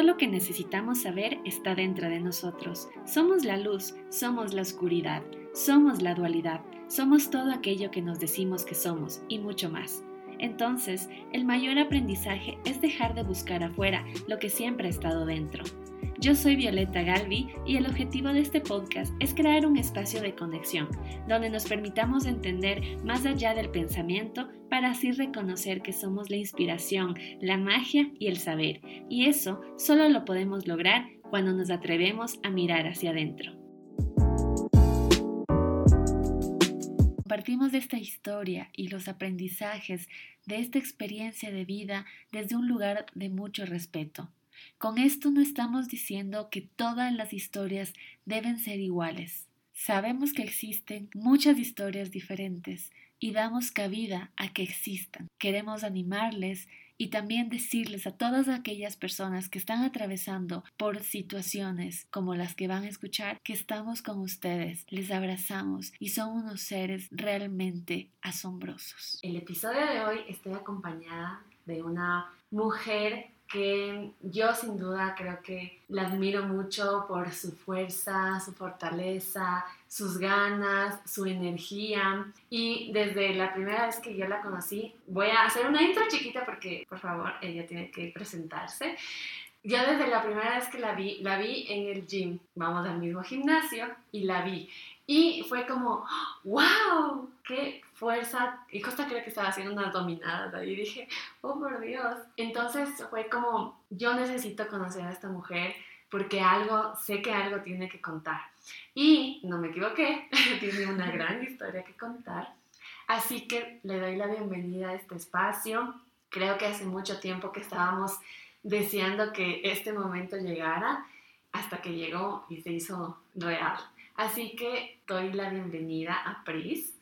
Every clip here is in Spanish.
Todo lo que necesitamos saber está dentro de nosotros. Somos la luz, somos la oscuridad, somos la dualidad, somos todo aquello que nos decimos que somos y mucho más. Entonces, el mayor aprendizaje es dejar de buscar afuera lo que siempre ha estado dentro. Yo soy Violeta Galvi y el objetivo de este podcast es crear un espacio de conexión donde nos permitamos entender más allá del pensamiento para así reconocer que somos la inspiración, la magia y el saber. Y eso solo lo podemos lograr cuando nos atrevemos a mirar hacia adentro. Partimos de esta historia y los aprendizajes de esta experiencia de vida desde un lugar de mucho respeto con esto no estamos diciendo que todas las historias deben ser iguales. Sabemos que existen muchas historias diferentes y damos cabida a que existan. Queremos animarles y también decirles a todas aquellas personas que están atravesando por situaciones como las que van a escuchar que estamos con ustedes, les abrazamos y son unos seres realmente asombrosos. El episodio de hoy estoy acompañada de una mujer que yo sin duda creo que la admiro mucho por su fuerza, su fortaleza, sus ganas, su energía. Y desde la primera vez que yo la conocí, voy a hacer una intro chiquita porque, por favor, ella tiene que presentarse. Yo desde la primera vez que la vi, la vi en el gym, vamos al mismo gimnasio, y la vi. Y fue como, wow, qué fuerza. Y Costa creo que estaba haciendo unas dominadas y dije, oh por Dios. Entonces fue como, yo necesito conocer a esta mujer porque algo, sé que algo tiene que contar. Y no me equivoqué, tiene una gran historia que contar. Así que le doy la bienvenida a este espacio. Creo que hace mucho tiempo que estábamos deseando que este momento llegara hasta que llegó y se hizo real. Así que doy la bienvenida a Pris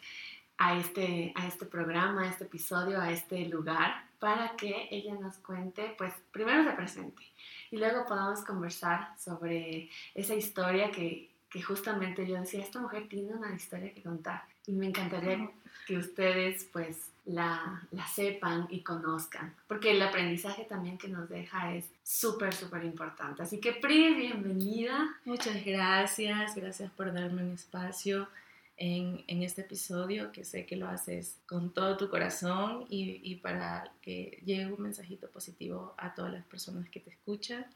a este, a este programa, a este episodio, a este lugar, para que ella nos cuente, pues primero se presente y luego podamos conversar sobre esa historia que, que justamente yo decía, esta mujer tiene una historia que contar y me encantaría que ustedes pues la, la, sepan y conozcan, porque el aprendizaje también que nos deja es súper, súper importante. Así que Pri, bienvenida. Muchas gracias, gracias por darme un espacio en, este episodio, que sé que lo haces con todo tu corazón y, y para que llegue un mensajito positivo a todas las personas que te escuchan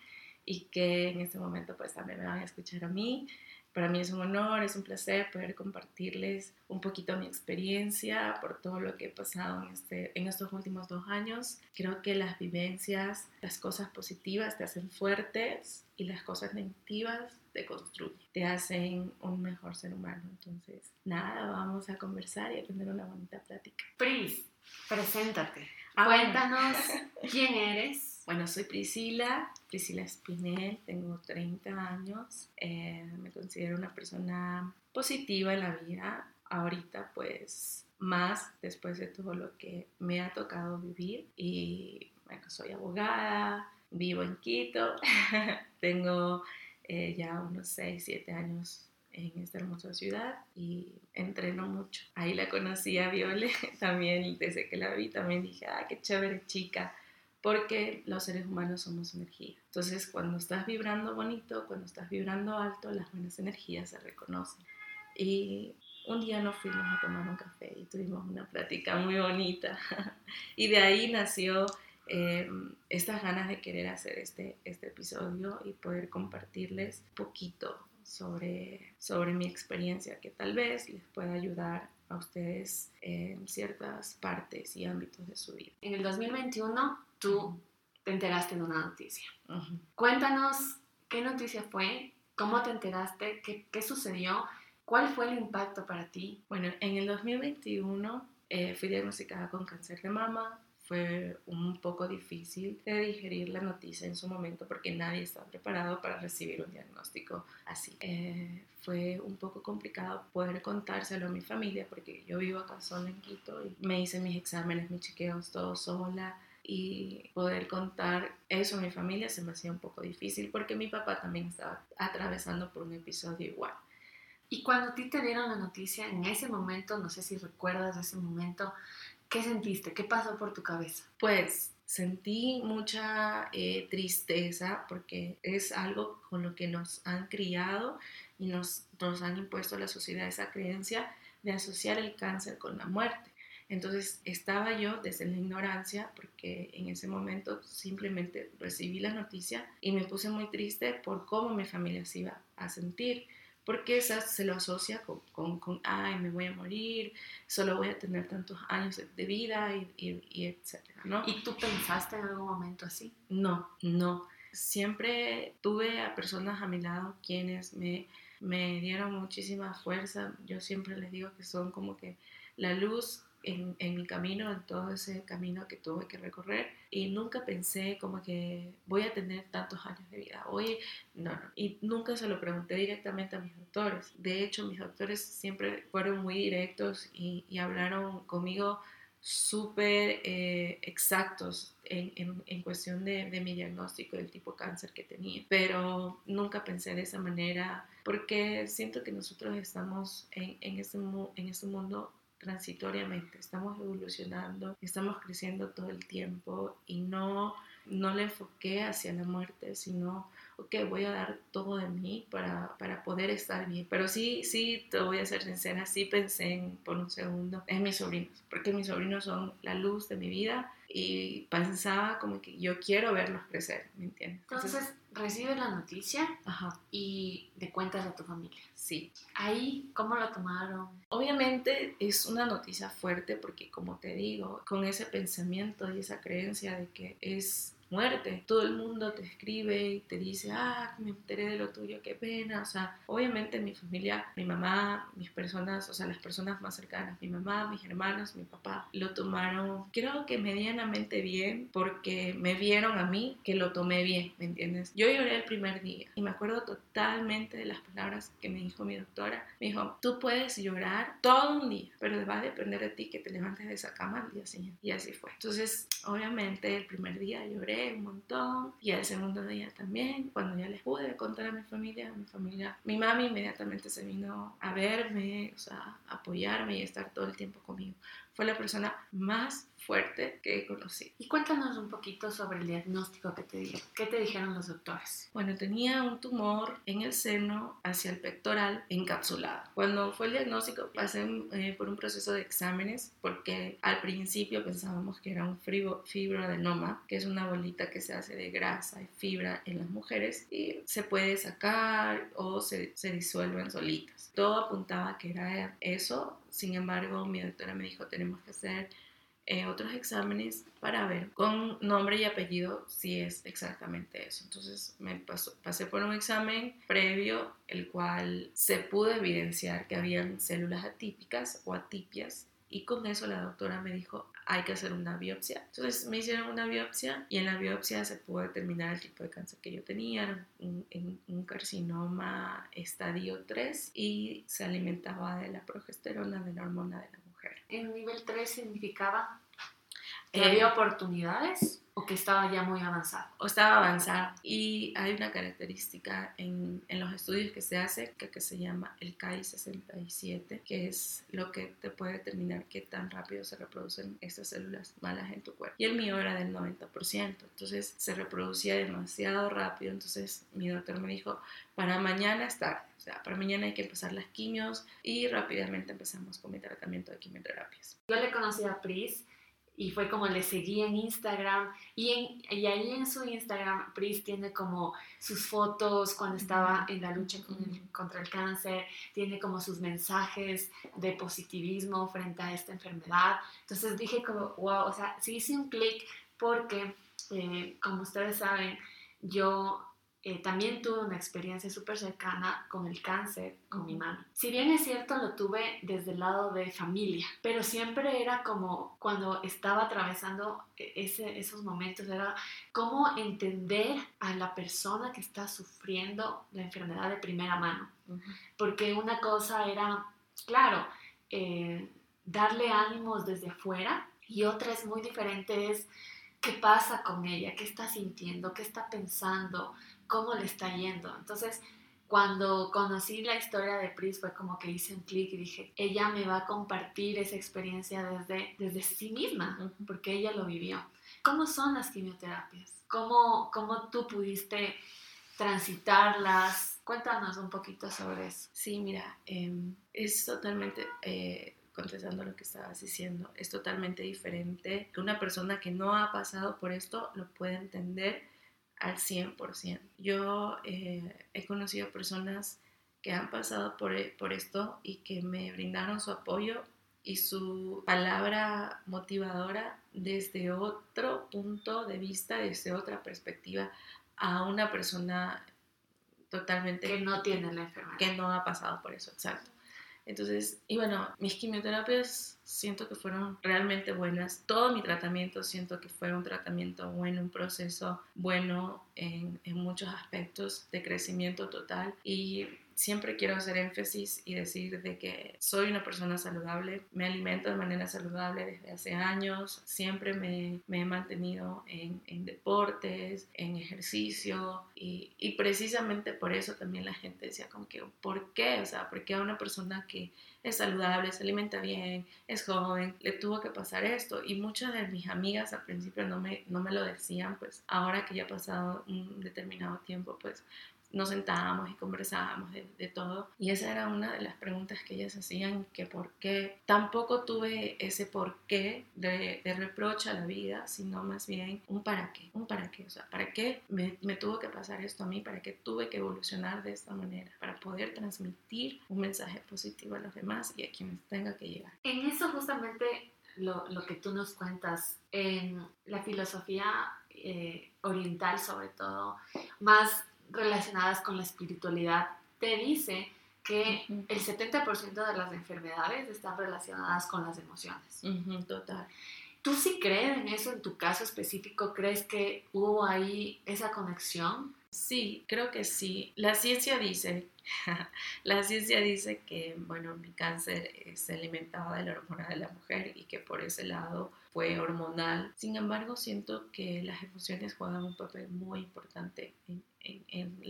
y que en este momento pues también me van a escuchar a mí. Para mí es un honor, es un placer poder compartirles un poquito mi experiencia por todo lo que he pasado en, este, en estos últimos dos años. Creo que las vivencias, las cosas positivas te hacen fuertes y las cosas negativas te construyen, te hacen un mejor ser humano. Entonces, nada, vamos a conversar y a tener una bonita plática. Pris, preséntate. Ah, Cuéntanos quién eres bueno, soy Priscila, Priscila Espinel, tengo 30 años, eh, me considero una persona positiva en la vida, ahorita pues más después de todo lo que me ha tocado vivir. Y bueno, soy abogada, vivo en Quito, tengo eh, ya unos 6, 7 años en esta hermosa ciudad y entreno mucho. Ahí la conocí a Viole, también desde que la vi. También dije, ah, qué chévere chica, porque los seres humanos somos energía. Entonces, cuando estás vibrando bonito, cuando estás vibrando alto, las buenas energías se reconocen. Y un día nos fuimos a tomar un café y tuvimos una plática muy bonita. y de ahí nació eh, estas ganas de querer hacer este, este episodio y poder compartirles poquito sobre, sobre mi experiencia que tal vez les pueda ayudar a ustedes en ciertas partes y ámbitos de su vida. En el 2021 tú te enteraste de una noticia. Cuéntanos qué noticia fue, cómo te enteraste, qué, qué, sucedió, cuál fue el impacto para ti. Bueno, en el 2021 eh, fui diagnosticada con cáncer de mama. Fue un poco difícil de digerir la noticia en su momento porque nadie estaba preparado para recibir un diagnóstico así. Eh, fue un poco complicado poder contárselo a mi familia porque yo vivo acá sola en Quito y me hice mis exámenes, mis chequeos, todo sola y poder contar eso a mi familia se me hacía un poco difícil porque mi papá también estaba atravesando por un episodio igual. Y cuando a ti te dieron la noticia, en ese momento, no sé si recuerdas ese momento, ¿qué sentiste? ¿Qué pasó por tu cabeza? Pues sentí mucha eh, tristeza porque es algo con lo que nos han criado y nos, nos han impuesto la sociedad esa creencia de asociar el cáncer con la muerte. Entonces estaba yo desde la ignorancia porque en ese momento simplemente recibí la noticia y me puse muy triste por cómo mi familia se iba a sentir porque esa se lo asocia con, con, con, ay, me voy a morir, solo voy a tener tantos años de vida y, y, y etcétera, ¿no? ¿Y tú pensaste en algún momento así? No, no. Siempre tuve a personas a mi lado quienes me, me dieron muchísima fuerza. Yo siempre les digo que son como que la luz en, en, mi camino, en todo ese camino que tuve que recorrer y nunca pensé como que voy a tener tantos años de vida. Hoy, no, no. Y nunca se lo pregunté directamente a mis doctores. De hecho, mis doctores siempre fueron muy directos y, y hablaron conmigo súper eh, exactos en, en, en, cuestión de, de, mi diagnóstico del tipo cáncer que tenía. Pero nunca pensé de esa manera porque siento que nosotros estamos en, en, este, en este mundo transitoriamente, estamos evolucionando, estamos creciendo todo el tiempo y no, no le enfoqué hacia la muerte, sino, ok, voy a dar todo de mí para, para poder estar bien. Pero sí, sí, te voy a ser sincera, sí pensé en, por un segundo en mis sobrinos, porque mis sobrinos son la luz de mi vida y pensaba como que yo quiero verlos crecer, ¿me entiendes? Recibes la noticia Ajá. y le cuentas a tu familia. Sí. Ahí, ¿cómo lo tomaron? Obviamente es una noticia fuerte porque, como te digo, con ese pensamiento y esa creencia de que es muerte. Todo el mundo te escribe y te dice, ah, me enteré de lo tuyo, qué pena. O sea, obviamente mi familia, mi mamá, mis personas, o sea, las personas más cercanas, mi mamá, mis hermanos, mi papá, lo tomaron, creo que medianamente bien porque me vieron a mí que lo tomé bien, ¿me entiendes? Yo lloré el primer día y me acuerdo totalmente de las palabras que me dijo mi doctora. Me dijo, tú puedes llorar todo un día, pero va a depender de ti que te levantes de esa cama al día siguiente. Y así fue. Entonces, obviamente, el primer día lloré un montón y el segundo día también, cuando ya les pude contar a mi familia, mi familia, mi mami inmediatamente se vino a verme, o sea, a apoyarme y estar todo el tiempo conmigo. Fue la persona más fuerte que conocí. Y cuéntanos un poquito sobre el diagnóstico que te dieron. ¿Qué te dijeron los doctores? Bueno, tenía un tumor en el seno hacia el pectoral encapsulado. Cuando fue el diagnóstico pasé eh, por un proceso de exámenes porque al principio pensábamos que era un fibroadenoma, que es una bolita que se hace de grasa y fibra en las mujeres y se puede sacar o se, se disuelven solitas. Todo apuntaba que era eso, sin embargo mi doctora me dijo tenemos que hacer eh, otros exámenes para ver con nombre y apellido si es exactamente eso. Entonces me pasó, pasé por un examen previo, el cual se pudo evidenciar que habían células atípicas o atipias y con eso la doctora me dijo hay que hacer una biopsia. Entonces me hicieron una biopsia y en la biopsia se pudo determinar el tipo de cáncer que yo tenía, un, un, un carcinoma estadio 3 y se alimentaba de la progesterona, de la hormona de la mujer. ¿En nivel 3 significaba que eh, había oportunidades? o que estaba ya muy avanzado. O estaba avanzada. Y hay una característica en, en los estudios que se hace que, que se llama el KI67, que es lo que te puede determinar qué tan rápido se reproducen estas células malas en tu cuerpo. Y el mío era del 90%, entonces se reproducía demasiado rápido. Entonces mi doctor me dijo, para mañana es tarde. O sea, para mañana hay que empezar las quimios y rápidamente empezamos con mi tratamiento de quimioterapias. Yo le conocí a Pris y fue como le seguí en Instagram y, en, y ahí en su Instagram Pris tiene como sus fotos cuando estaba en la lucha con el, contra el cáncer, tiene como sus mensajes de positivismo frente a esta enfermedad. Entonces dije como, wow, o sea, sí hice un clic porque, eh, como ustedes saben, yo eh, también tuve una experiencia súper cercana con el cáncer con mi mami. Si bien es cierto, lo tuve desde el lado de familia, pero siempre era como cuando estaba atravesando e-, ese, esos momentos, era cómo entender a la persona que está sufriendo la enfermedad de primera mano. Porque una cosa era, claro, eh, darle ánimos desde afuera y otra es muy diferente, es qué pasa con ella, qué está sintiendo, qué está pensando cómo le está yendo. Entonces, cuando conocí la historia de Pris fue como que hice un clic y dije, ella me va a compartir esa experiencia desde, desde sí misma, porque ella lo vivió. ¿Cómo son las quimioterapias? ¿Cómo, cómo tú pudiste transitarlas? Cuéntanos un poquito sobre eso. Sí, mira, em, es totalmente, eh, contestando lo que estabas diciendo, es totalmente diferente que una persona que no ha pasado por esto lo puede entender al 100%. Yo eh, he conocido personas que han pasado por, por esto y que me brindaron su apoyo y su palabra motivadora desde otro punto de vista, desde otra perspectiva, a una persona totalmente... Que no tiene la enfermedad. Que no ha pasado por eso, exacto. Entonces, y bueno, mis quimioterapias siento que fueron realmente buenas. Todo mi tratamiento siento que fue un tratamiento bueno, un proceso bueno en, en muchos aspectos de crecimiento total. Y siempre quiero hacer énfasis y decir de que soy una persona saludable, me alimento de manera saludable desde hace años, siempre me, he mantenido en, deportes, en ejercicio y, y, precisamente por eso también la gente decía como que, ¿por qué? O sea, ¿por qué a una persona que es saludable, se alimenta bien, es joven, le tuvo que pasar esto? Y muchas de mis amigas al principio no me, no me lo decían, pues ahora que ya ha pasado un determinado tiempo, pues nos sentábamos y conversábamos de, todo. Y esa era una de las preguntas que ellas hacían, que por qué. Tampoco tuve ese por qué de, de reproche a la vida, sino más bien un para qué, un para qué. O sea, ¿para qué me, me tuvo que pasar esto a mí? ¿Para qué tuve que evolucionar de esta manera? Para poder transmitir un mensaje positivo a los demás y a quienes tenga que llegar. En eso justamente lo, lo, que tú nos cuentas en la filosofía eh, oriental sobre todo, más relacionadas con la espiritualidad, te dice que el 70% de las enfermedades están relacionadas con las emociones. total. ¿Tú sí crees en eso en tu caso específico? ¿Crees que hubo ahí esa conexión? Sí, creo que sí. La ciencia dice, la ciencia dice que, bueno, mi cáncer se alimentaba de la hormona de la mujer y que por ese lado fue hormonal. Sin embargo, siento que las emociones juegan un papel muy importante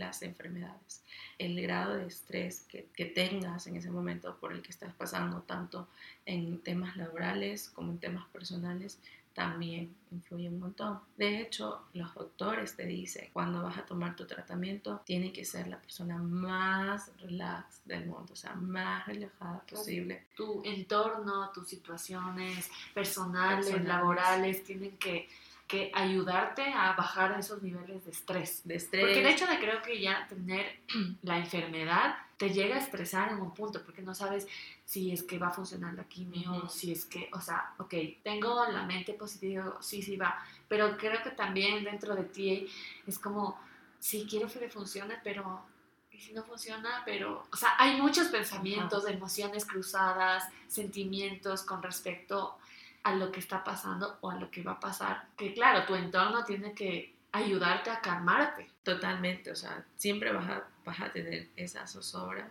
las enfermedades. El grado de estrés que, que, tengas en ese momento por el que estás pasando, tanto en temas laborales como en temas personales, también influye un montón. De hecho, los doctores te dicen, cuando vas a tomar tu tratamiento, tiene que ser la persona más relax del mundo, o sea, más relajada posible. Tu entorno, tus situaciones personales. laborales, tienen que que ayudarte a bajar esos niveles de estrés. De estrés. Porque el hecho de creo que ya tener la enfermedad te llega a estresar en un punto, porque no sabes si es que va a funcionar la quimio, si es que, o sea, ok, tengo la mente positiva, sí, sí va, pero creo que también dentro de ti es como, sí, quiero que funcione, pero y si no funciona, pero, o sea, hay muchos pensamientos, emociones cruzadas, sentimientos con respecto a lo que está pasando o a lo que va a pasar. Que claro, tu entorno tiene que ayudarte a calmarte. Totalmente, o sea, siempre vas a, vas a tener esa zozobra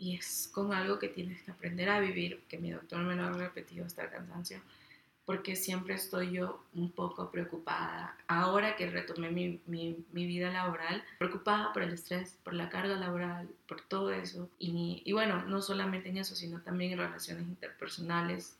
y es con algo que tienes que aprender a vivir, que mi doctor me lo ha repetido hasta el cansancio, porque siempre estoy yo un poco preocupada. Ahora que retomé mi, mi, mi, vida laboral, preocupada por el estrés, por la carga laboral, por todo eso. Y, y bueno, no solamente en eso, sino también en relaciones interpersonales,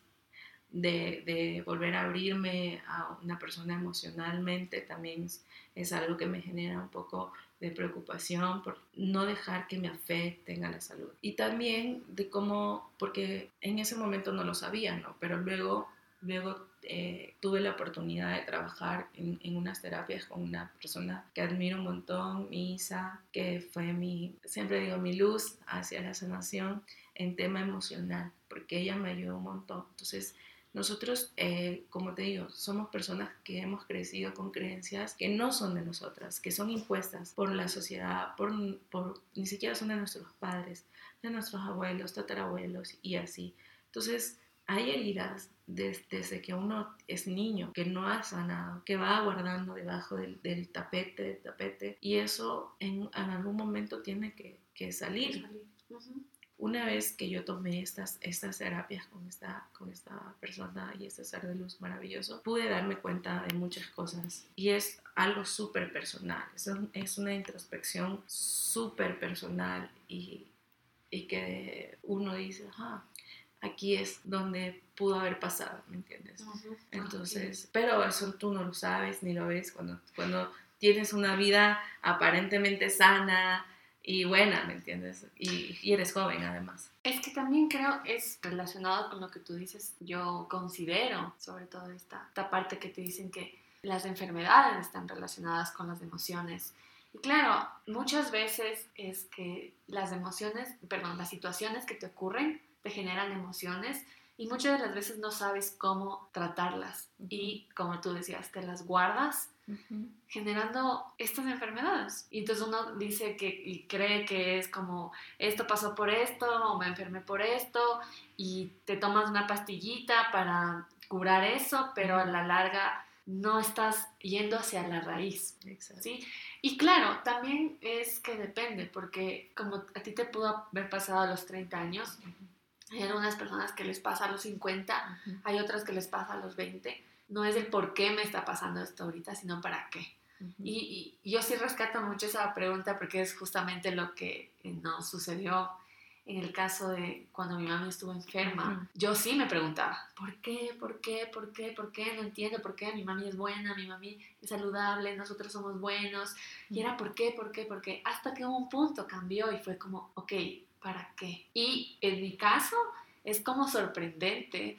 de, volver a abrirme a una persona emocionalmente también es, algo que me genera un poco de preocupación por no dejar que me afecten a la salud. Y también de cómo, porque en ese momento no lo sabía, ¿no? Pero luego, luego eh, tuve la oportunidad de trabajar en, en, unas terapias con una persona que admiro un montón, Isa, que fue mi, siempre digo, mi luz hacia la sanación en tema emocional, porque ella me ayudó un montón. Entonces, nosotros, eh, como te digo, somos personas que hemos crecido con creencias que no son de nosotras, que son impuestas por la sociedad, por, por ni siquiera son de nuestros padres, de nuestros abuelos, tatarabuelos y así. Entonces, hay heridas desde, que uno es niño, que no ha sanado, que va guardando debajo del, del tapete, del tapete, y eso en, en algún momento tiene que, que salir. Una vez que yo tomé estas, estas terapias con esta, con esta persona y este ser de luz maravilloso, pude darme cuenta de muchas cosas. Y es algo súper personal, es, es, una introspección súper personal y, y, que uno dice, ah, aquí es donde pudo haber pasado, ¿me entiendes? Entonces, pero eso tú no lo sabes ni lo ves cuando, cuando tienes una vida aparentemente sana y buena, ¿me entiendes? Y, y, eres joven además. Es que también creo es relacionado con lo que tú dices, yo considero sobre todo esta, esta parte que te dicen que las enfermedades están relacionadas con las emociones. Y claro, muchas veces es que las emociones, perdón, las situaciones que te ocurren te generan emociones y muchas de las veces no sabes cómo tratarlas. Y como tú decías, te las guardas generando estas enfermedades. Y entonces uno dice que y cree que es como esto pasó por esto o me enfermé por esto y te tomas una pastillita para curar eso, pero a la larga no estás yendo hacia la raíz. ¿sí? Y claro, también es que depende, porque como a ti te pudo haber pasado a los 30 años, hay algunas personas que les pasa a los 50, hay otras que les pasa a los 20. No es el por qué me está pasando esto ahorita, sino para qué. y, yo sí rescato mucho esa pregunta porque es justamente lo que eh, nos sucedió en el caso de cuando mi mamá estuvo enferma, yo sí me preguntaba, ¿por qué? ¿Por qué? ¿Por qué? ¿Por qué? No entiendo por qué mi mami es buena, mi mami es saludable, nosotros somos buenos. Y era ¿por qué? ¿Por qué? ¿Por qué? Hasta que un punto cambió y fue como, ok, ¿para qué? Y en mi caso es como sorprendente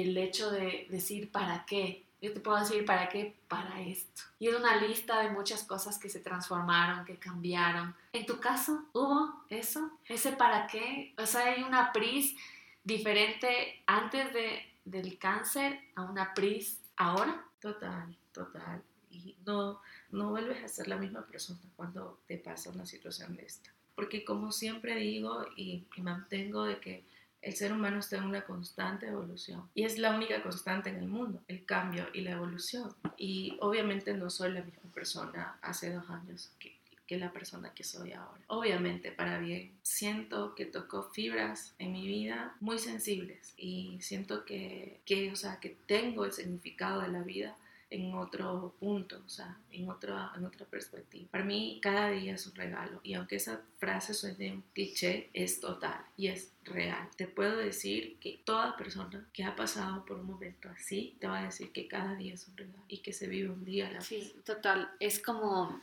el hecho de decir ¿para qué? Yo te puedo decir para qué, para esto. Y es una lista de muchas cosas que se transformaron, que cambiaron. En tu caso, ¿hubo eso? ¿Ese para qué? O sea, hay una PRIS diferente antes de, del cáncer a una PRIS ahora. Total, total. Y no, no vuelves a ser la misma persona cuando te pasa una situación de esta. Porque como siempre digo y, y mantengo de que el ser humano está en una constante evolución y es la única constante en el mundo, el cambio y la evolución. Y obviamente no soy la misma persona hace dos años que, la persona que soy ahora. Obviamente para bien. Siento que tocó fibras en mi vida muy sensibles y siento que, que, o sea, que tengo el significado de la vida en otro punto, o sea, en otra, en otra perspectiva. Para mí, cada día es un regalo y aunque esa frase suene un cliché, es total y es real. Te puedo decir que toda persona que ha pasado por un momento así te va a decir que cada día es un regalo y que se vive un día a la vez. Sí, total. Es como...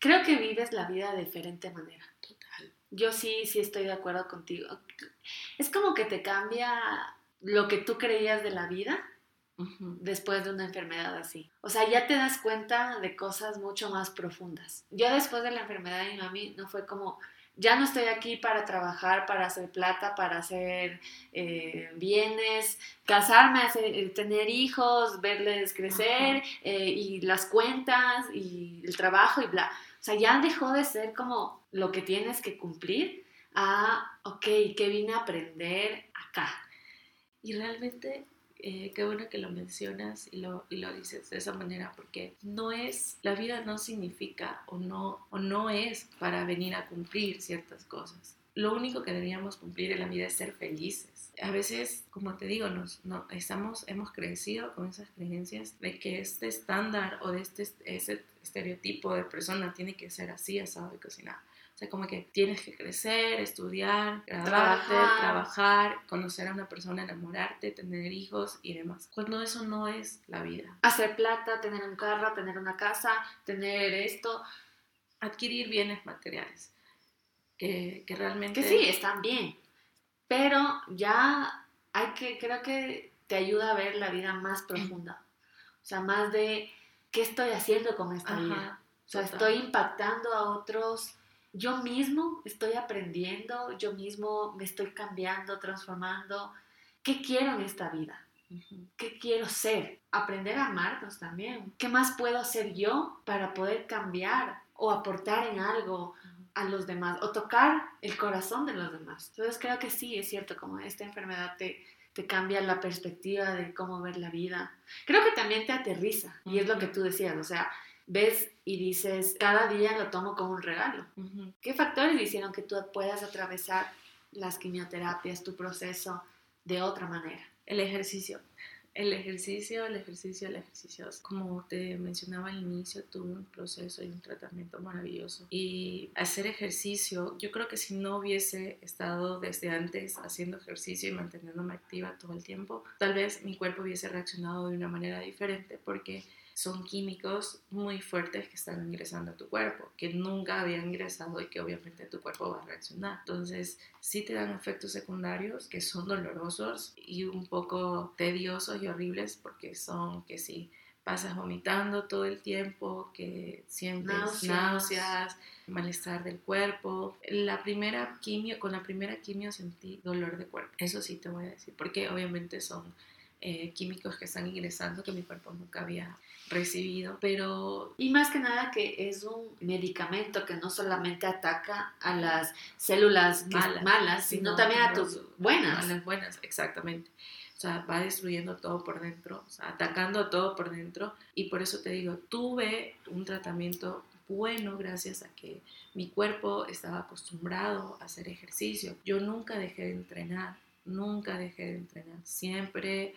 Creo que vives la vida de diferente manera. Total. Yo sí, sí estoy de acuerdo contigo. Es como que te cambia lo que tú creías de la vida después de una enfermedad así. O sea, ya te das cuenta de cosas mucho más profundas. Yo después de la enfermedad de mi mami no fue como, ya no estoy aquí para trabajar, para hacer plata, para hacer eh, bienes, casarme, hacer, tener hijos, verles crecer eh, y las cuentas y el trabajo y bla. O sea, ya dejó de ser como lo que tienes que cumplir a, ok, ¿qué vine a aprender acá? Y realmente eh, qué bueno que lo mencionas y lo, y lo dices de esa manera, porque no es, la vida no significa o no, o no es para venir a cumplir ciertas cosas. Lo único que deberíamos cumplir en la vida es ser felices. A veces, como te digo, nos, no, estamos, hemos crecido con esas creencias de que este estándar o de este ese estereotipo de persona tiene que ser así, asado y cocinado. O sea, como que tienes que crecer, estudiar, graduarte, trabajar. conocer a una persona, enamorarte, tener hijos y demás. Cuando eso no es la vida. Hacer plata, tener un carro, tener una casa, tener esto. Adquirir bienes materiales. Que, que realmente... Que sí, están bien. Pero ya hay que, creo que te ayuda a ver la vida más profunda. O sea, más de qué estoy haciendo con esta vida. O sea, estoy impactando a otros yo mismo estoy aprendiendo, yo mismo me estoy cambiando, transformando. ¿Qué quiero en esta vida? ¿Qué quiero ser? Aprender a amarnos también. ¿Qué más puedo hacer yo para poder cambiar o aportar en algo a los demás o tocar el corazón de los demás? Entonces creo que sí, es cierto, como esta enfermedad te, te cambia la perspectiva de cómo ver la vida. Creo que también te aterriza y es lo que tú decías, o sea, ves y dices, cada día lo tomo como un regalo. ¿Qué factores hicieron que tú puedas atravesar las quimioterapias, tu proceso, de otra manera? El ejercicio. El ejercicio, el ejercicio, el ejercicio. Como te mencionaba al inicio, tuve un proceso y un tratamiento maravilloso. Y hacer ejercicio, yo creo que si no hubiese estado desde antes haciendo ejercicio y manteniéndome activa todo el tiempo, tal vez mi cuerpo hubiese reaccionado de una manera diferente porque son químicos muy fuertes que están ingresando a tu cuerpo, que nunca habían ingresado y que obviamente tu cuerpo va a reaccionar. Entonces, sí te dan efectos secundarios que son dolorosos y un poco tediosos y horribles porque son que sí pasas vomitando todo el tiempo, que sientes náuseas. náuseas, malestar del cuerpo. La primera quimio, con la primera quimio sentí dolor de cuerpo. Eso sí te voy a decir, porque obviamente son eh, químicos que están ingresando que mi cuerpo nunca había recibido, pero... Y más que nada que es un medicamento que no solamente ataca a las células malas, sino, también a tus buenas. A las buenas, exactamente. O sea, va destruyendo todo por dentro, o sea, atacando todo por dentro. Y por eso te digo, tuve un tratamiento bueno gracias a que mi cuerpo estaba acostumbrado a hacer ejercicio. Yo nunca dejé de entrenar, nunca dejé de entrenar. Siempre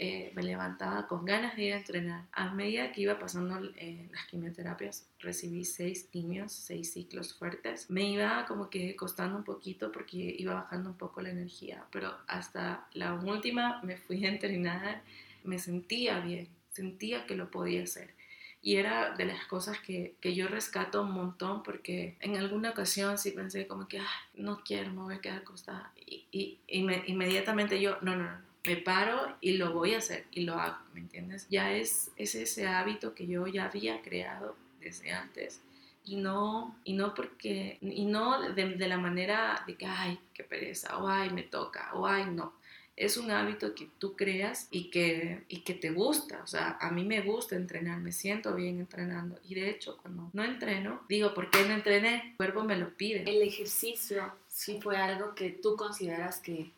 eh, me levantaba con ganas de ir a entrenar. A medida que iba pasando eh, las quimioterapias, recibí seis quimios, seis ciclos fuertes. Me iba como que costando un poquito porque iba bajando un poco la energía, pero hasta la última me fui a entrenar, me sentía bien, sentía que lo podía hacer. Y era de las cosas que, que, yo rescato un montón porque en alguna ocasión sí pensé como que, no quiero, me voy a quedar acostada. Y, y, inmediatamente yo, no, no, no, me paro y lo voy a hacer y lo hago, ¿me entiendes? Ya es, es ese hábito que yo ya había creado desde antes y no, y no porque, y no de, de, la manera de que, ay, qué pereza, o ay, me toca, o ay, no. Es un hábito que tú creas y que, y que te gusta. O sea, a mí me gusta entrenar, me siento bien entrenando. Y de hecho, cuando no entreno, digo, ¿por qué no entrené? El cuerpo me lo pide. El ejercicio sí fue algo que tú consideras que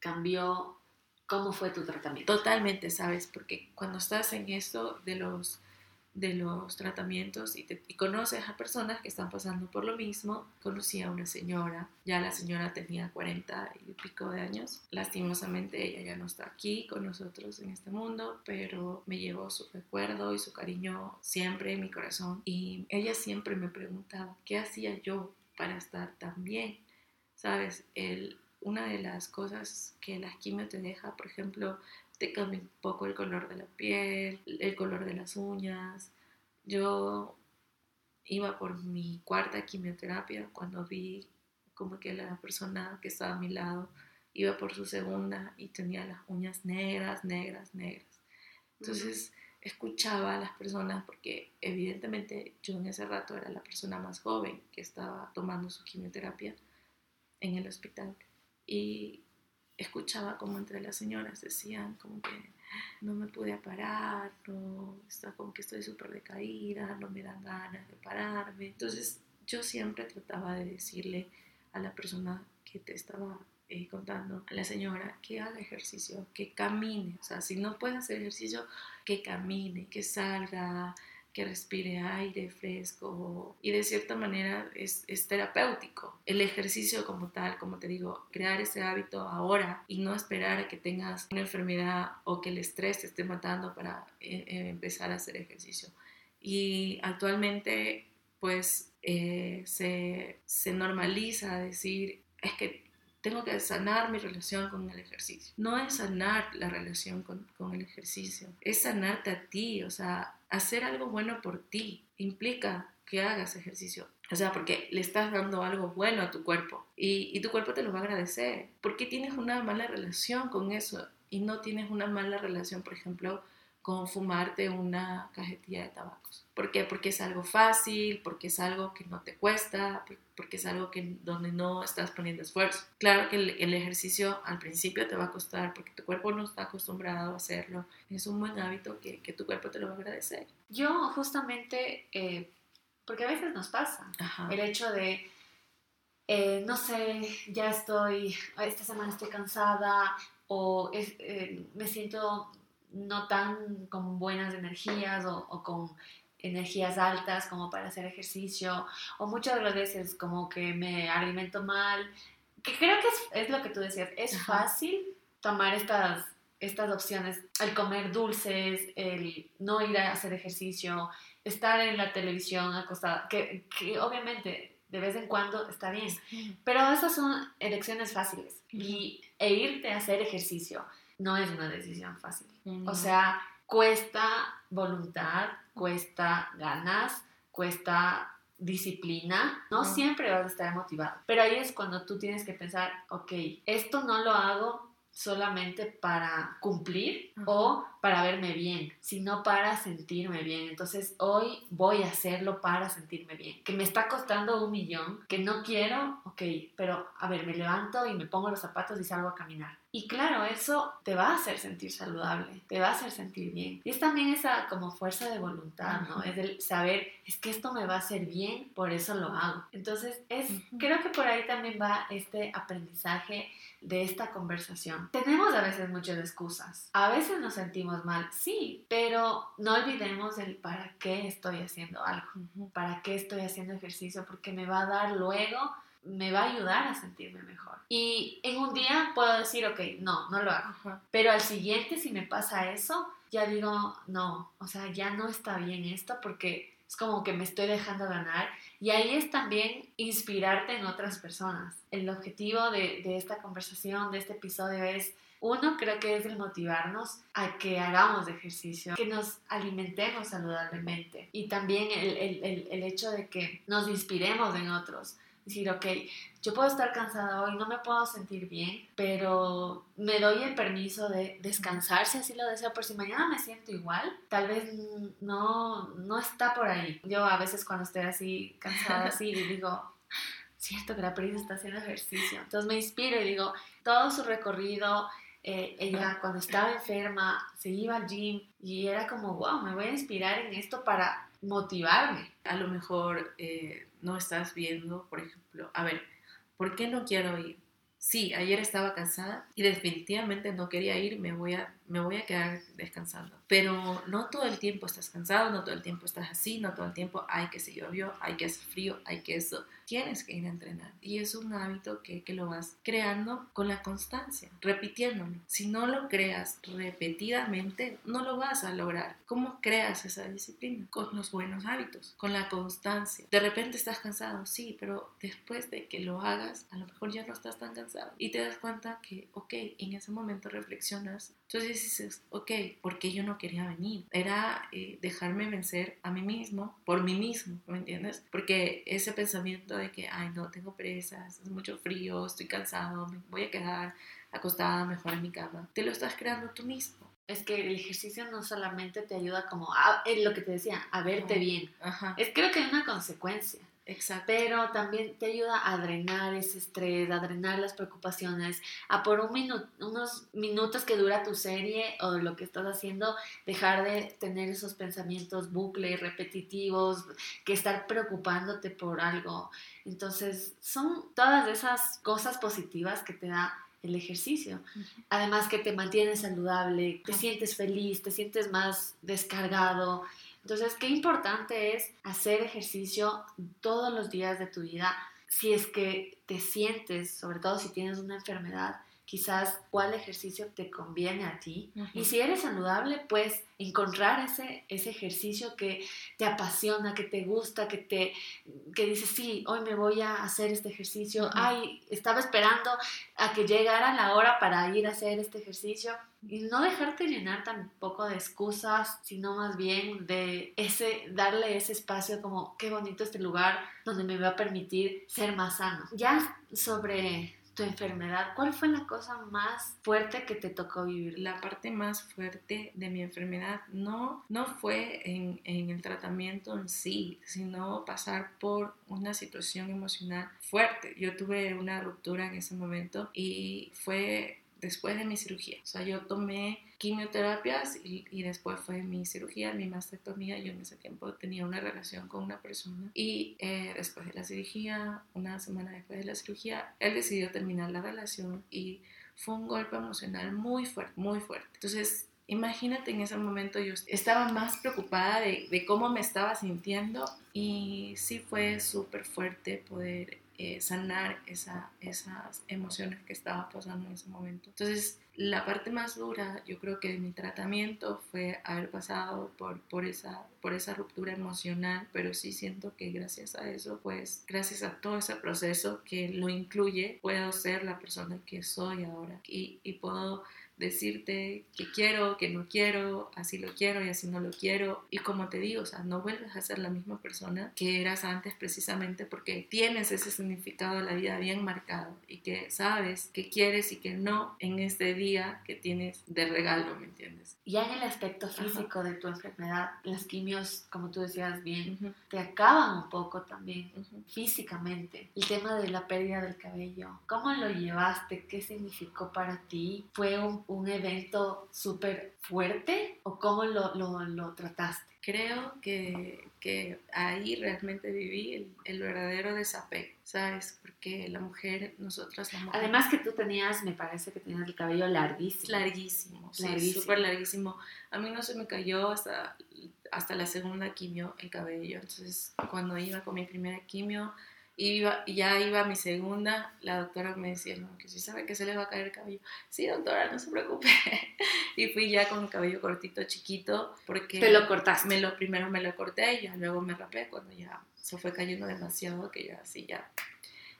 cambió ¿Cómo fue tu tratamiento? Totalmente, ¿sabes? Porque cuando estás en esto de los, de los tratamientos y, te, conoces a personas que están pasando por lo mismo, conocí a una señora, ya la señora tenía 40 y pico de años, lastimosamente ella ya no está aquí con nosotros en este mundo, pero me llevó su recuerdo y su cariño siempre en mi corazón y ella siempre me preguntaba, ¿qué hacía yo para estar tan bien? ¿Sabes? El, una de las cosas que la quimio te deja, por ejemplo, te cambia un poco el color de la piel, el color de las uñas. Yo iba por mi cuarta quimioterapia cuando vi como que la persona que estaba a mi lado iba por su segunda y tenía las uñas negras, negras, negras. Entonces escuchaba a las personas porque evidentemente yo en ese rato era la persona más joven que estaba tomando su quimioterapia en el hospital y escuchaba como entre las señoras decían como que no me pude parar, no, está como que estoy súper decaída, no me dan ganas de pararme. Entonces yo siempre trataba de decirle a la persona que te estaba eh, contando, a la señora, que haga ejercicio, que camine, o sea, si no puede hacer ejercicio, que camine, que salga, que respire aire fresco y de cierta manera es, terapéutico. El ejercicio como tal, como te digo, crear ese hábito ahora y no esperar a que tengas una enfermedad o que el estrés te esté matando para eh, eh, empezar a hacer ejercicio. Y actualmente pues eh, se, se normaliza decir, es que tengo que sanar mi relación con el ejercicio. No es sanar la relación con, con, el ejercicio, es sanarte a ti, o sea, hacer algo bueno por ti implica que hagas ejercicio. O sea, porque le estás dando algo bueno a tu cuerpo y, y tu cuerpo te lo va a agradecer. ¿Por qué tienes una mala relación con eso y no tienes una mala relación, por ejemplo, con fumarte una cajetilla de tabacos. ¿Por qué? Porque es algo fácil, porque es algo que no te cuesta, porque es algo que, donde no estás poniendo esfuerzo. Claro que el, ejercicio al principio te va a costar porque tu cuerpo no está acostumbrado a hacerlo. Es un buen hábito que, que tu cuerpo te lo va a agradecer. Yo justamente, eh, porque a veces nos pasa, el hecho de... Eh, no sé, ya estoy, esta semana estoy cansada o eh, me siento no tan con buenas energías o, con energías altas como para hacer ejercicio o muchas de las veces como que me alimento mal, que creo que es, lo que tú decías, es fácil tomar estas estas opciones, el comer dulces, el no ir a hacer ejercicio, estar en la televisión acostada, que, que obviamente de vez en cuando está bien, pero esas son elecciones fáciles y, e irte a hacer ejercicio no es una decisión fácil. O sea, cuesta voluntad, cuesta ganas, cuesta disciplina, no siempre vas a estar motivado, pero ahí es cuando tú tienes que pensar, ok, esto no lo hago solamente para cumplir o para verme bien, sino para sentirme bien. Entonces hoy voy a hacerlo para sentirme bien. Que me está costando un millón, que no quiero, ok, pero a ver, me levanto y me pongo los zapatos y salgo a caminar. Y claro, eso te va a hacer sentir saludable, te va a hacer sentir bien. Y es también esa como fuerza de voluntad, ¿no? Es el saber, es que esto me va a hacer bien, por eso lo hago. Entonces, es, creo que por ahí también va este aprendizaje de esta conversación. Tenemos a veces muchas excusas, a veces nos sentimos mal, sí, pero no olvidemos el para qué estoy haciendo algo, para qué estoy haciendo ejercicio, porque me va a dar luego me va a ayudar a sentirme mejor. Y en un día puedo decir, ok, no, no lo hago. Pero al siguiente, si me pasa eso, ya digo, no, o sea, ya no está bien esto porque es como que me estoy dejando ganar. Y ahí es también inspirarte en otras personas. El objetivo de, de esta conversación, de este episodio es uno, creo que es el motivarnos a que hagamos ejercicio, que nos alimentemos saludablemente y también el, el, el, hecho de que nos inspiremos en otros decir, ok, yo puedo estar cansada hoy, no me puedo sentir bien, pero me doy el permiso de descansar si así lo deseo, por si mañana me siento igual, tal vez no, no está por ahí. Yo a veces cuando estoy así cansada, así, digo, cierto que la Pris está haciendo ejercicio. Entonces me inspiro y digo, todo su recorrido, eh, ella cuando estaba enferma se iba al gym y era como, wow, me voy a inspirar en esto para motivarme. A lo mejor eh, no estás viendo, por ejemplo, a ver, ¿por qué no quiero ir? Sí, ayer estaba cansada y definitivamente no quería ir, me voy a, me voy a quedar descansando. Pero no todo el tiempo estás cansado, no todo el tiempo estás así, no todo el tiempo hay que se llovió, hay que hacer frío, hay que eso tienes que ir a entrenar. Y es un hábito que, que, lo vas creando con la constancia, repitiéndolo. Si no lo creas repetidamente, no lo vas a lograr. ¿Cómo creas esa disciplina? Con los buenos hábitos, con la constancia. De repente estás cansado, sí, pero después de que lo hagas, a lo mejor ya no estás tan cansado. Y te das cuenta que, ok, en ese momento reflexionas. Entonces dices, ok, ¿por qué yo no quería venir? Era eh, dejarme vencer a mí mismo, por mí mismo, ¿me entiendes? Porque ese pensamiento de que, ay, no, tengo presas, es mucho frío, estoy cansado, me voy a quedar acostada mejor en mi cama. Te lo estás creando tú mismo. Es que el ejercicio no solamente te ayuda como, a, en lo que te decía, a verte bien. Es creo que hay una consecuencia. Exacto. Pero también te ayuda a drenar ese estrés, a drenar las preocupaciones, a por un minuto, unos minutos que dura tu serie o lo que estás haciendo, dejar de tener esos pensamientos bucles, repetitivos, que estar preocupándote por algo. Entonces, son todas esas cosas positivas que te da el ejercicio. Además que te mantienes saludable, te sientes feliz, te sientes más descargado. Entonces, qué importante es hacer ejercicio todos los días de tu vida si es que te sientes, sobre todo si tienes una enfermedad, quizás cuál ejercicio te conviene a ti. Y si eres saludable, pues encontrar ese, ese ejercicio que te apasiona, que te gusta, que te que dices, sí, hoy me voy a hacer este ejercicio. Ay, estaba esperando a que llegara la hora para ir a hacer este ejercicio. Y no dejarte llenar tampoco de excusas, sino más bien de ese, darle ese espacio como, qué bonito este lugar donde me va a permitir ser más sano. Ya sobre tu enfermedad, ¿cuál fue la cosa más fuerte que te tocó vivir? La parte más fuerte de mi enfermedad no, no fue en, en el tratamiento en sí, sino pasar por una situación emocional fuerte. Yo tuve una ruptura en ese momento y fue después de mi cirugía. O sea, yo tomé quimioterapias y, y, después fue mi cirugía, mi mastectomía. Yo en ese tiempo tenía una relación con una persona y eh, después de la cirugía, una semana después de la cirugía, él decidió terminar la relación y fue un golpe emocional muy fuerte, muy fuerte. Entonces, imagínate en ese momento yo estaba más preocupada de, de cómo me estaba sintiendo y sí fue súper fuerte poder eh, sanar esa, esas emociones que estaba pasando en ese momento. Entonces, la parte más dura, yo creo que de mi tratamiento fue haber pasado por, por, esa, por esa ruptura emocional, pero sí siento que gracias a eso, pues gracias a todo ese proceso que lo incluye, puedo ser la persona que soy ahora y, y puedo decirte que quiero, que no quiero, así lo quiero y así no lo quiero. Y como te digo, o sea, no vuelves a ser la misma persona que eras antes precisamente porque tienes ese significado de la vida bien marcado y que sabes que quieres y que no en este día que tienes de regalo, ¿me entiendes? Ya en el aspecto físico de tu enfermedad, las quimios, como tú decías bien, te acaban un poco también físicamente. El tema de la pérdida del cabello, ¿cómo lo llevaste? ¿Qué significó para ti? ¿Fue un un evento súper fuerte o cómo lo, lo, lo, trataste? Creo que, que ahí realmente viví el, el, verdadero desapego, ¿sabes? Porque la mujer, nosotras la mujer... Además que tú tenías, me parece que tenías el cabello larguísimo. Larguísimo, sí, súper larguísimo. A mí no se me cayó hasta, hasta la segunda quimio el cabello, entonces cuando iba con mi primera quimio Iba, ya iba mi segunda, la doctora me decía, no, que si sabe que se le va a caer el cabello. Sí, doctora, no se preocupe. y fui ya con el cabello cortito, chiquito, porque... ¿Te lo cortaste? Me lo, primero me lo corté y ya luego me rapé cuando ya se fue cayendo demasiado, que ya así ya,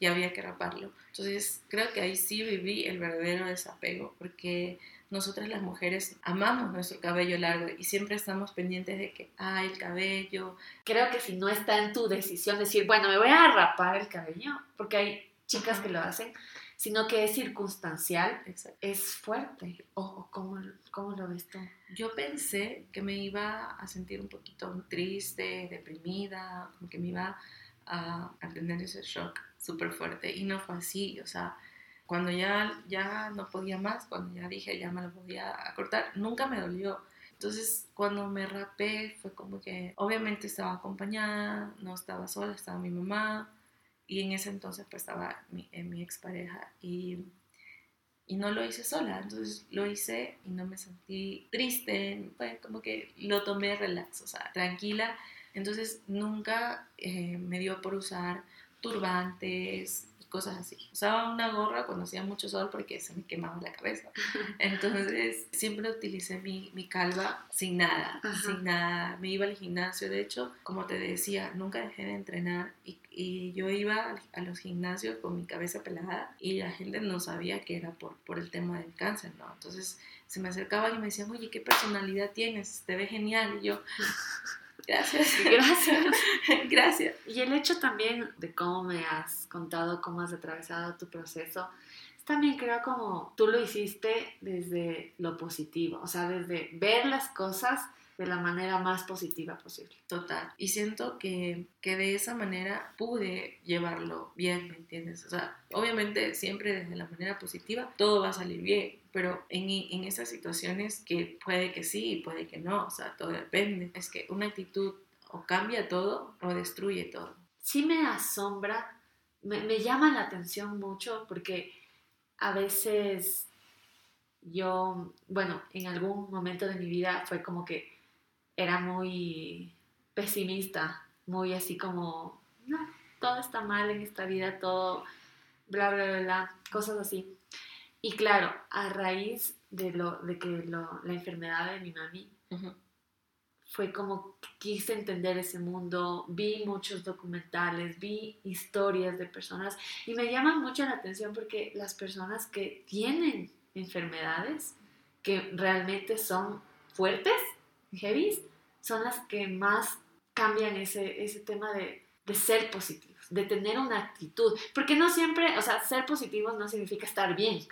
ya había que raparlo. Entonces, creo que ahí sí viví el verdadero desapego, porque nosotras las mujeres amamos nuestro cabello largo y siempre estamos pendientes de que, ah, el cabello. Creo que si no está en tu decisión decir, bueno, me voy a rapar el cabello, porque hay chicas que lo hacen, sino que es circunstancial, es fuerte. ¿O cómo, cómo lo ves tú? Yo pensé que me iba a sentir un poquito triste, deprimida, como que me iba a, a tener ese shock súper fuerte y no fue así, o sea, cuando ya, ya no podía más, cuando ya dije ya me lo podía cortar, nunca me dolió. Entonces, cuando me rapé, fue como que obviamente estaba acompañada, no estaba sola, estaba mi mamá, y en ese entonces pues estaba mi, en mi expareja, y, y no lo hice sola, entonces lo hice y no me sentí triste, fue como que lo tomé relax, o sea, tranquila, entonces nunca eh, me dio por usar turbantes, cosas así. Usaba una gorra cuando hacía mucho sol porque se me quemaba la cabeza. Entonces siempre utilicé mi, mi calva sin nada, sin nada. Me iba al gimnasio, de hecho, como te decía, nunca dejé de entrenar y, y yo iba a los gimnasios con mi cabeza pelada y la gente no sabía que era por, por el tema del cáncer, ¿no? Entonces se me acercaban y me decían, oye, ¿qué personalidad tienes? Te ve genial. Y yo... Gracias. Gracias. Gracias. Y el hecho también de cómo me has contado, cómo has atravesado tu proceso, también creo como tú lo hiciste desde lo positivo, o sea, desde ver las cosas de la manera más positiva posible. Total. Y siento que, que de esa manera pude llevarlo bien, ¿me entiendes? O sea, obviamente siempre desde la manera positiva todo va a salir bien, pero en, en esas situaciones que puede que sí puede que no, o sea, todo depende. Es que una actitud o cambia todo o destruye todo. Sí me asombra, me, me llama la atención mucho porque a veces yo, bueno, en algún momento de mi vida fue como que era muy pesimista, muy así como, no, todo está mal en esta vida, todo, bla, bla, bla, bla cosas así. Y claro, a raíz de, lo, de que lo, la enfermedad de mi mami, fue como quise entender ese mundo, vi muchos documentales, vi historias de personas y me llama mucho la atención porque las personas que tienen enfermedades que realmente son fuertes, heavy, son las que más cambian ese, ese tema de, de ser positivos, de tener una actitud. Porque no siempre, o sea, ser positivos no significa estar bien,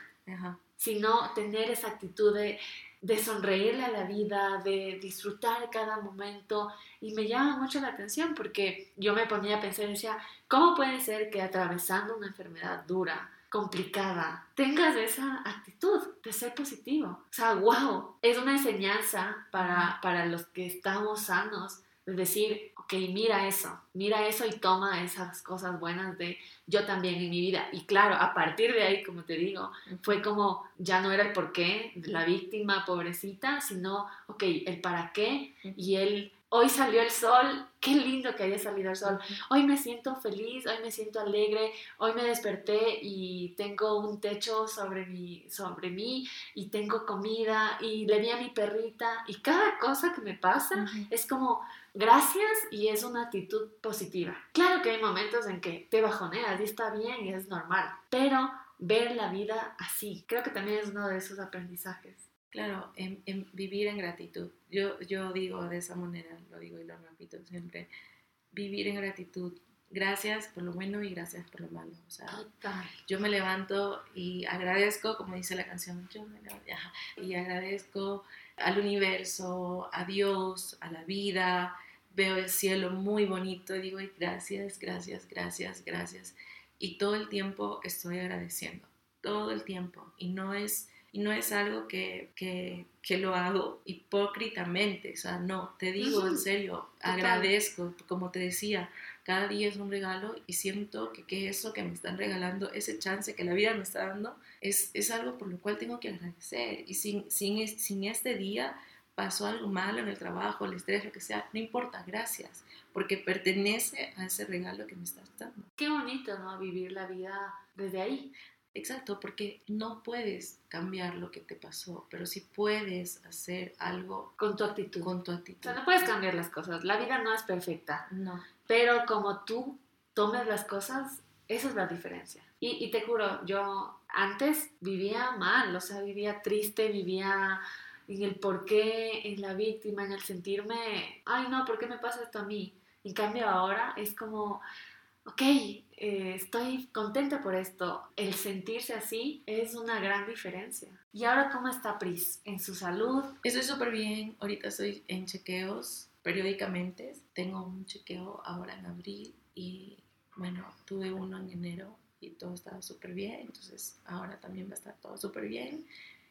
sino tener esa actitud de, de sonreírle a la vida, de disfrutar cada momento. Y me llama mucho la atención porque yo me ponía a pensar y decía, ¿cómo puede ser que atravesando una enfermedad dura, complicada, tengas esa actitud de ser positivo. O sea, wow, es una enseñanza para, para los que estamos sanos, de decir, ok, mira eso, mira eso y toma esas cosas buenas de yo también en mi vida. Y claro, a partir de ahí, como te digo, fue como ya no era el por qué, la víctima pobrecita, sino, ok, el para qué y el hoy salió el sol, qué lindo que haya salido el sol. Hoy me siento feliz, hoy me siento alegre, hoy me desperté y tengo un techo sobre mí, sobre mí y tengo comida y le vi a mi perrita y cada cosa que me pasa es como gracias y es una actitud positiva. Claro que hay momentos en que te bajoneas y está bien y es normal, pero ver la vida así, creo que también es uno de esos aprendizajes. Claro, en, vivir en gratitud. Yo, yo digo de esa manera, lo digo y lo repito siempre, vivir en gratitud. Gracias por lo bueno y gracias por lo malo. O sea, yo me levanto y agradezco, como dice la canción, yo me levanto, y agradezco al universo, a Dios, a la vida. Veo el cielo muy bonito y digo gracias, gracias, gracias, gracias. Y todo el tiempo estoy agradeciendo, todo el tiempo. Y no es y no es algo que, que, que, lo hago hipócritamente, o sea, no, te digo en serio, agradezco, como te decía, cada día es un regalo y siento que, que, eso que me están regalando, ese chance que la vida me está dando, es, es algo por lo cual tengo que agradecer. Y sin, sin, sin este día pasó algo malo en el trabajo, el estrés, lo que sea, no importa, gracias, porque pertenece a ese regalo que me estás dando. Qué bonito, ¿no? Vivir la vida desde ahí. Exacto, porque no puedes cambiar lo que te pasó, pero sí puedes hacer algo con tu actitud. Con tu actitud. O sea, no puedes cambiar las cosas. La vida no es perfecta. No. Pero como tú tomes las cosas, esa es la diferencia. Y, y te juro, yo antes vivía mal, o sea, vivía triste, vivía en el por qué, en la víctima, en el sentirme, ay no, ¿por qué me pasa esto a mí? En cambio ahora es como, ok, eh, estoy contenta por esto. El sentirse así es una gran diferencia. ¿Y ahora cómo está Pris? ¿En su salud? Estoy súper bien. Ahorita estoy en chequeos periódicamente. Tengo un chequeo ahora en abril y bueno, tuve uno en enero y todo estaba súper bien. Entonces ahora también va a estar todo súper bien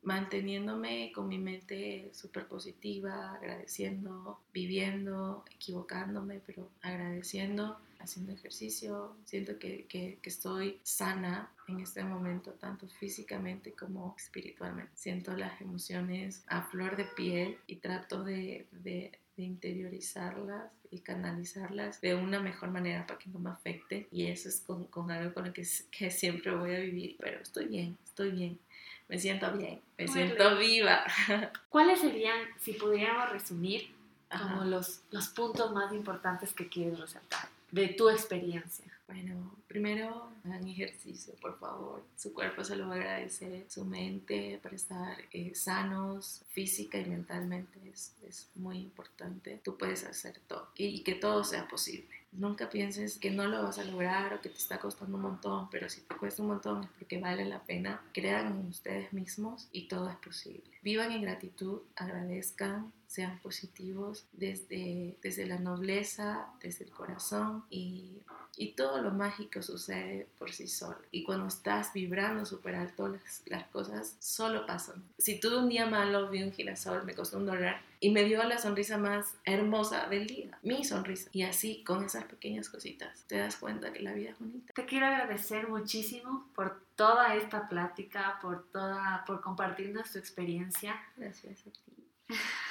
manteniéndome con mi mente súper positiva, agradeciendo, viviendo, equivocándome, pero agradeciendo, haciendo ejercicio. Siento que, que, estoy sana en este momento, tanto físicamente como espiritualmente. Siento las emociones a flor de piel y trato de, de, de interiorizarlas y canalizarlas de una mejor manera para que no me afecte. Y eso es con, con algo con lo que, que siempre voy a vivir. Pero estoy bien, estoy bien me siento bien, me siento viva. ¿Cuáles serían, si pudiéramos resumir, como los, los puntos más importantes que quieres resaltar de tu experiencia? Bueno, primero hagan ejercicio, por favor. Su cuerpo se lo va a agradecer, su mente para estar eh, sanos física y mentalmente es, es, muy importante. Tú puedes hacer todo y que todo sea posible. Nunca pienses que no lo vas a lograr o que te está costando un montón, pero si te cuesta un montón es porque vale la pena. Crean en ustedes mismos y todo es posible. Vivan en gratitud, agradezcan, sean positivos desde, desde la nobleza, desde el corazón y, y todo lo mágico sucede por sí solo. Y cuando estás vibrando súper alto, las, las cosas solo pasan. Si tuve un día malo, vi un girasol, me costó un dólar y me dio la sonrisa más hermosa del día, mi sonrisa. Y así, con esas pequeñas cositas, te das cuenta que la vida es bonita. Te quiero agradecer muchísimo por toda esta plática, por, toda, por compartirnos tu experiencia. Gracias a ti.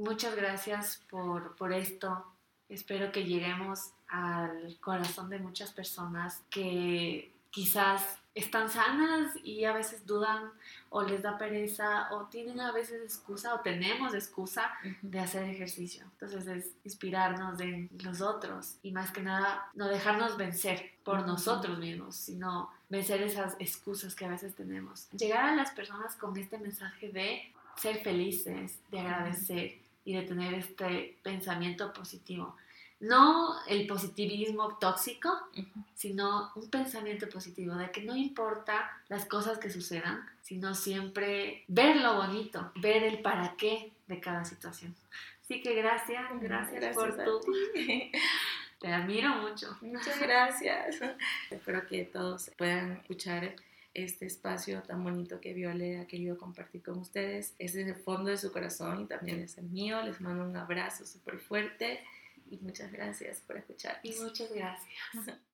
Muchas gracias por, por esto. Espero que lleguemos al corazón de muchas personas que quizás están sanas y a veces dudan o les da pereza o tienen a veces excusa o tenemos excusa de hacer ejercicio. Entonces es inspirarnos de los otros y más que nada no dejarnos vencer por nosotros mismos, sino vencer esas excusas que a veces tenemos. Llegar a las personas con este mensaje de ser felices, de agradecer y de tener este pensamiento positivo. No el positivismo tóxico, sino un pensamiento positivo de que no importa las cosas que sucedan, sino siempre ver lo bonito, ver el para qué de cada situación. Así que gracias, gracias, por tu... Te admiro mucho. Muchas gracias. Espero que todos puedan escuchar este espacio tan bonito que Viole ha querido compartir con ustedes. Es desde el fondo de su corazón y también es el mío. Les mando un abrazo súper fuerte y muchas gracias por escuchar. Y muchas gracias.